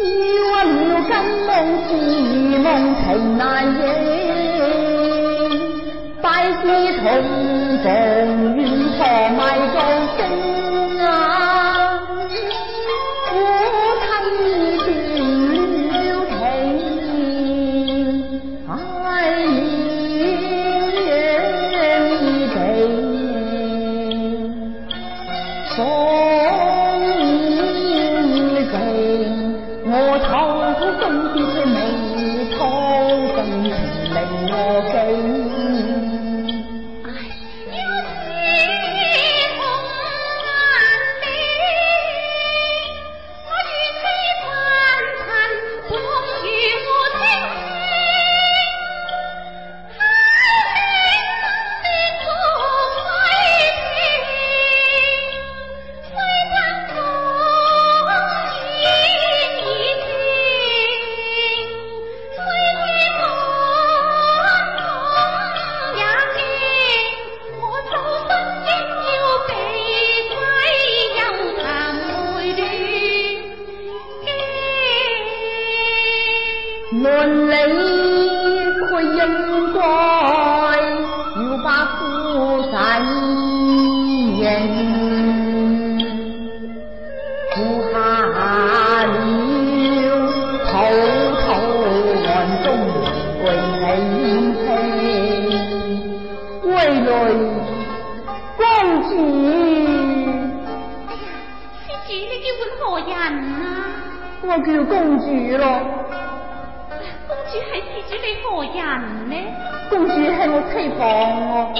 冤了根，梦断如梦，情难影，大同徒。伦理佢应该要把夫仔认，苦下了滔滔汗中尽你戚，为泪公主。哎呀，公主，你叫本何人啊？我叫公主咯。主系施主，你何人呢？公主系我妻房。啊。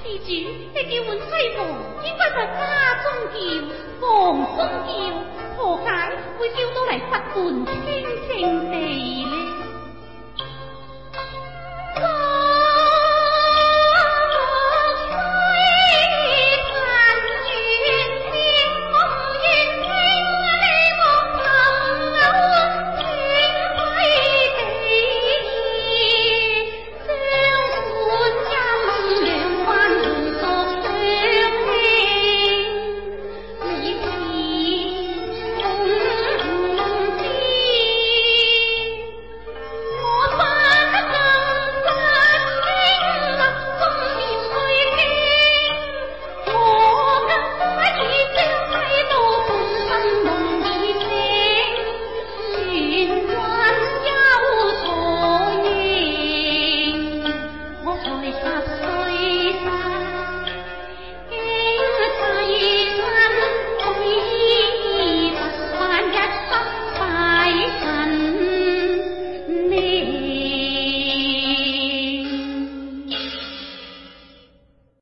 施主，你叫唤妻房，应该在家中叫，房中叫，何解会叫到嚟佛门听？